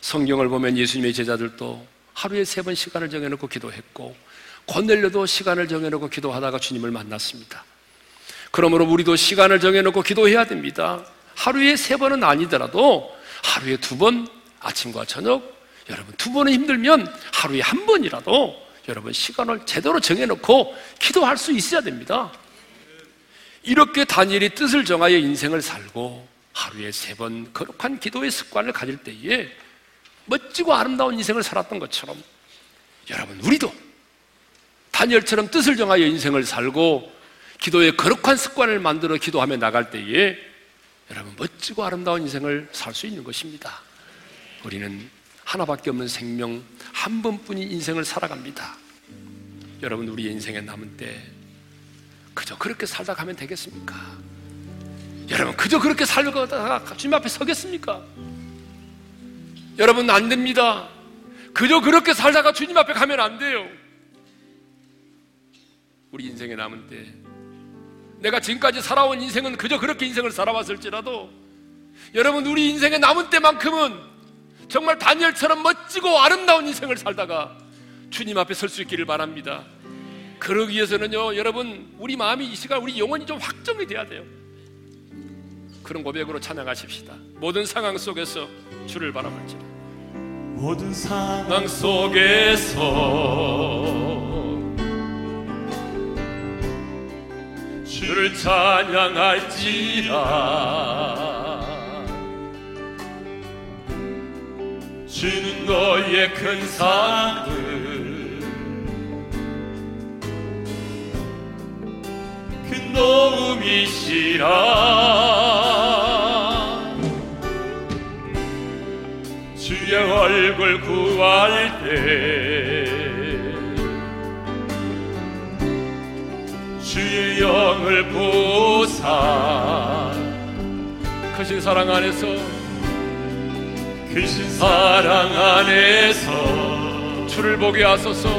성경을 보면 예수님의 제자들도 하루에 세 번 시간을 정해놓고 기도했고 권넬려도 시간을 정해놓고 기도하다가 주님을 만났습니다. 그러므로 우리도 시간을 정해놓고 기도해야 됩니다. 하루에 세 번은 아니더라도 하루에 두 번, 아침과 저녁, 여러분 두 번은 힘들면 하루에 한 번이라도 여러분 시간을 제대로 정해놓고 기도할 수 있어야 됩니다. 이렇게 다니엘이 뜻을 정하여 인생을 살고 하루에 세 번 거룩한 기도의 습관을 가질 때에 멋지고 아름다운 인생을 살았던 것처럼 여러분 우리도 다니엘처럼 뜻을 정하여 인생을 살고 기도의 거룩한 습관을 만들어 기도하며 나갈 때에 여러분 멋지고 아름다운 인생을 살 수 있는 것입니다. 우리는 하나밖에 없는 생명 한 번뿐인 인생을 살아갑니다. 여러분 우리 인생에 남은 때 그저 그렇게 살다 가면 되겠습니까? 여러분 그저 그렇게 살다가 주님 앞에 서겠습니까? 여러분 안 됩니다. 그저 그렇게 살다가 주님 앞에 가면 안 돼요. 우리 인생에 남은 때 내가 지금까지 살아온 인생은 그저 그렇게 인생을 살아왔을지라도 여러분 우리 인생에 남은 때만큼은 정말 다니엘처럼 멋지고 아름다운 인생을 살다가 주님 앞에 설 수 있기를 바랍니다. 그러기 위해서는요, 여러분 우리 마음이 이 시간 우리 영혼이 좀 확정이 돼야 돼요. 그런 고백으로 찬양하십시다. 모든 상황 속에서 주를 바라볼지라. 모든 상황 속에서 주를 찬양할지라. 주는 너의 큰 사랑을 큰 도움이시라. 주의 얼굴 구할 때 영을 보사. 크신 사랑 안에서 크신 사랑 안에서 주를 보게 하소서.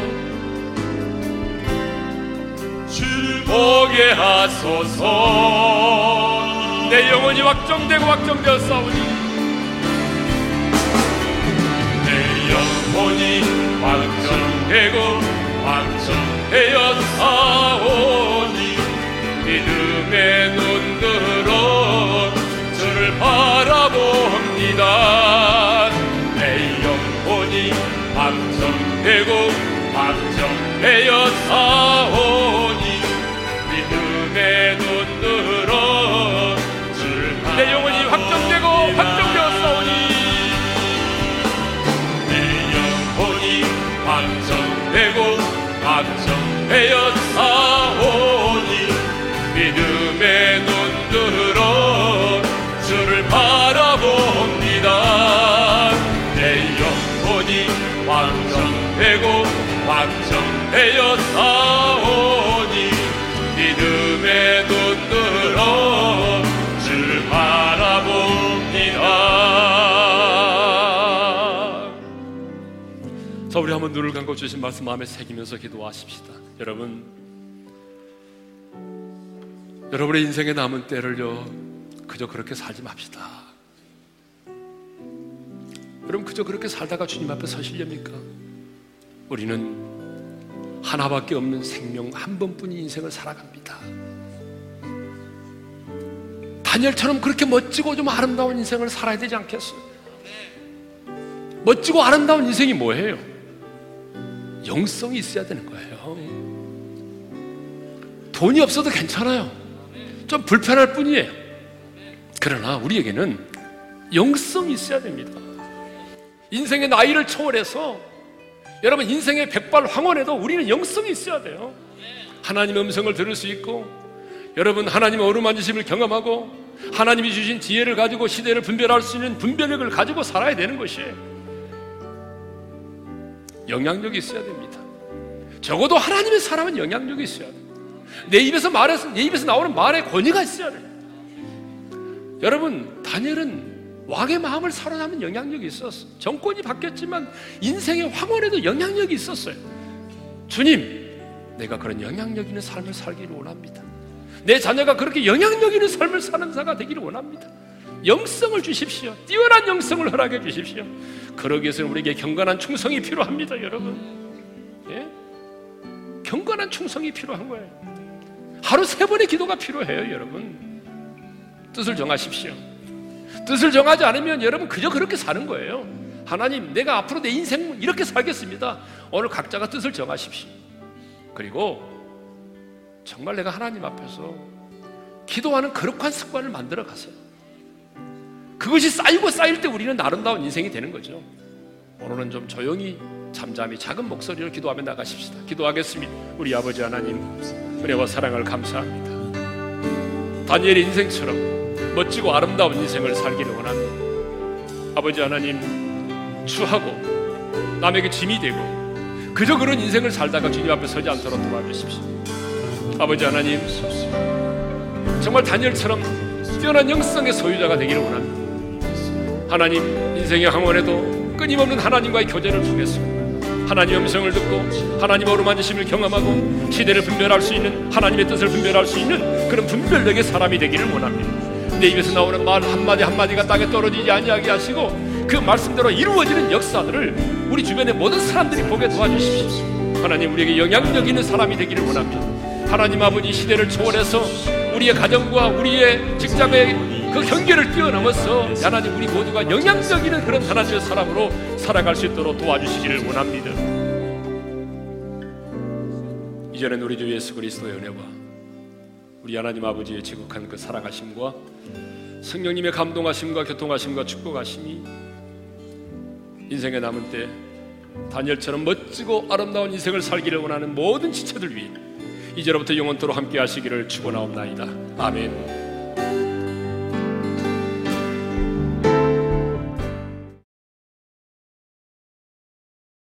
주를 보게 하소서. 내 영혼이 확정되고 확정되었사오니. 내 영혼이 확정되고 확정되었사오니 믿음의 눈으로 주를 바라봅니다. 내 영혼이 확정되고 확정되었사오 눈을 감고 주신 말씀 마음에 새기면서 기도하십시다 여러분 여러분의 인생에 남은 때를요 그저 그렇게 살지 맙시다 여러분 그저 그렇게 살다가 주님 앞에 서시렵니까? 우리는 하나밖에 없는 생명 한 번뿐인 인생을 살아갑니다 다니엘처럼 그렇게 멋지고 좀 아름다운 인생을 살아야 되지 않겠어요? 멋지고 아름다운 인생이 뭐예요? 영성이 있어야 되는 거예요. 돈이 없어도 괜찮아요. 좀 불편할 뿐이에요. 그러나 우리에게는 영성이 있어야 됩니다. 인생의 나이를 초월해서 여러분 인생의 백발 황혼에도 우리는 영성이 있어야 돼요. 하나님의 음성을 들을 수 있고 여러분 하나님의 어루만지심을 경험하고 하나님이 주신 지혜를 가지고 시대를 분별할 수 있는 분별력을 가지고 살아야 되는 것이에요. 영향력이 있어야 됩니다. 적어도 하나님의 사람은 영향력이 있어야 돼요. 내 입에서 말해서 내 입에서 나오는 말의 권위가 있어야 돼요. 여러분 다니엘은 왕의 마음을 사로잡는 영향력이 있었어. 정권이 바뀌었지만 인생의 황혼에도 영향력이 있었어요. 주님, 내가 그런 영향력 있는 삶을 살기를 원합니다. 내 자녀가 그렇게 영향력 있는 삶을 사는 자가 되기를 원합니다. 영성을 주십시오. 뛰어난 영성을 허락해 주십시오. 그러기 위해서는 우리에게 경건한 충성이 필요합니다, 여러분. 예? 경건한 충성이 필요한 거예요. 하루 세 번의 기도가 필요해요, 여러분. 뜻을 정하십시오. 뜻을 정하지 않으면 여러분 그저 그렇게 사는 거예요. 하나님, 내가 앞으로 내 인생 이렇게 살겠습니다. 오늘 각자가 뜻을 정하십시오. 그리고 정말 내가 하나님 앞에서 기도하는 거룩한 습관을 만들어 가세요. 그것이 쌓이고 쌓일 때 우리는 아름다운 인생이 되는 거죠. 오늘은 좀 조용히 잠잠히 작은 목소리로 기도하며 나가십시다. 기도하겠습니다. 우리 아버지 하나님 은혜와 사랑을 감사합니다. 다니엘 인생처럼 멋지고 아름다운 인생을 살기를 원합니다. 아버지 하나님 추하고 남에게 짐이 되고 그저 그런 인생을 살다가 주님 앞에 서지 않도록 도와주십시오. 아버지 하나님 정말 다니엘처럼 뛰어난 영성의 소유자가 되기를 원합니다. 하나님 인생의 항원에도 끊임없는 하나님과의 교제를 통해서 하나님의 음성을 듣고 하나님의 어루만지심을 경험하고 시대를 분별할 수 있는 하나님의 뜻을 분별할 수 있는 그런 분별력의 사람이 되기를 원합니다. 내 입에서 나오는 말 한마디 한마디가 땅에 떨어지지 아니하게 하시고 그 말씀대로 이루어지는 역사들을 우리 주변의 모든 사람들이 보게 도와주십시오. 하나님 우리에게 영향력 있는 사람이 되기를 원합니다. 하나님 아버지 시대를 초월해서 우리의 가정과 우리의 직장의 그 경계를 뛰어넘어서 하나님 우리 모두가 있는 그런 하나님의 사람으로 살아갈 수 있도록 도와주시기를 원합니다. 이전에 우리 주 예수 그리스도의 은혜와 우리 하나님 아버지의 지극한 그 사랑하심과 성령님의 감동하심과 교통하심과 축복하심이 인생의 남은 때 다니엘처럼 멋지고 아름다운 인생을 살기를 원하는 모든 지체들 위해 이제로부터 영원토록 함께 하시기를 축원하옵나이다. 아멘.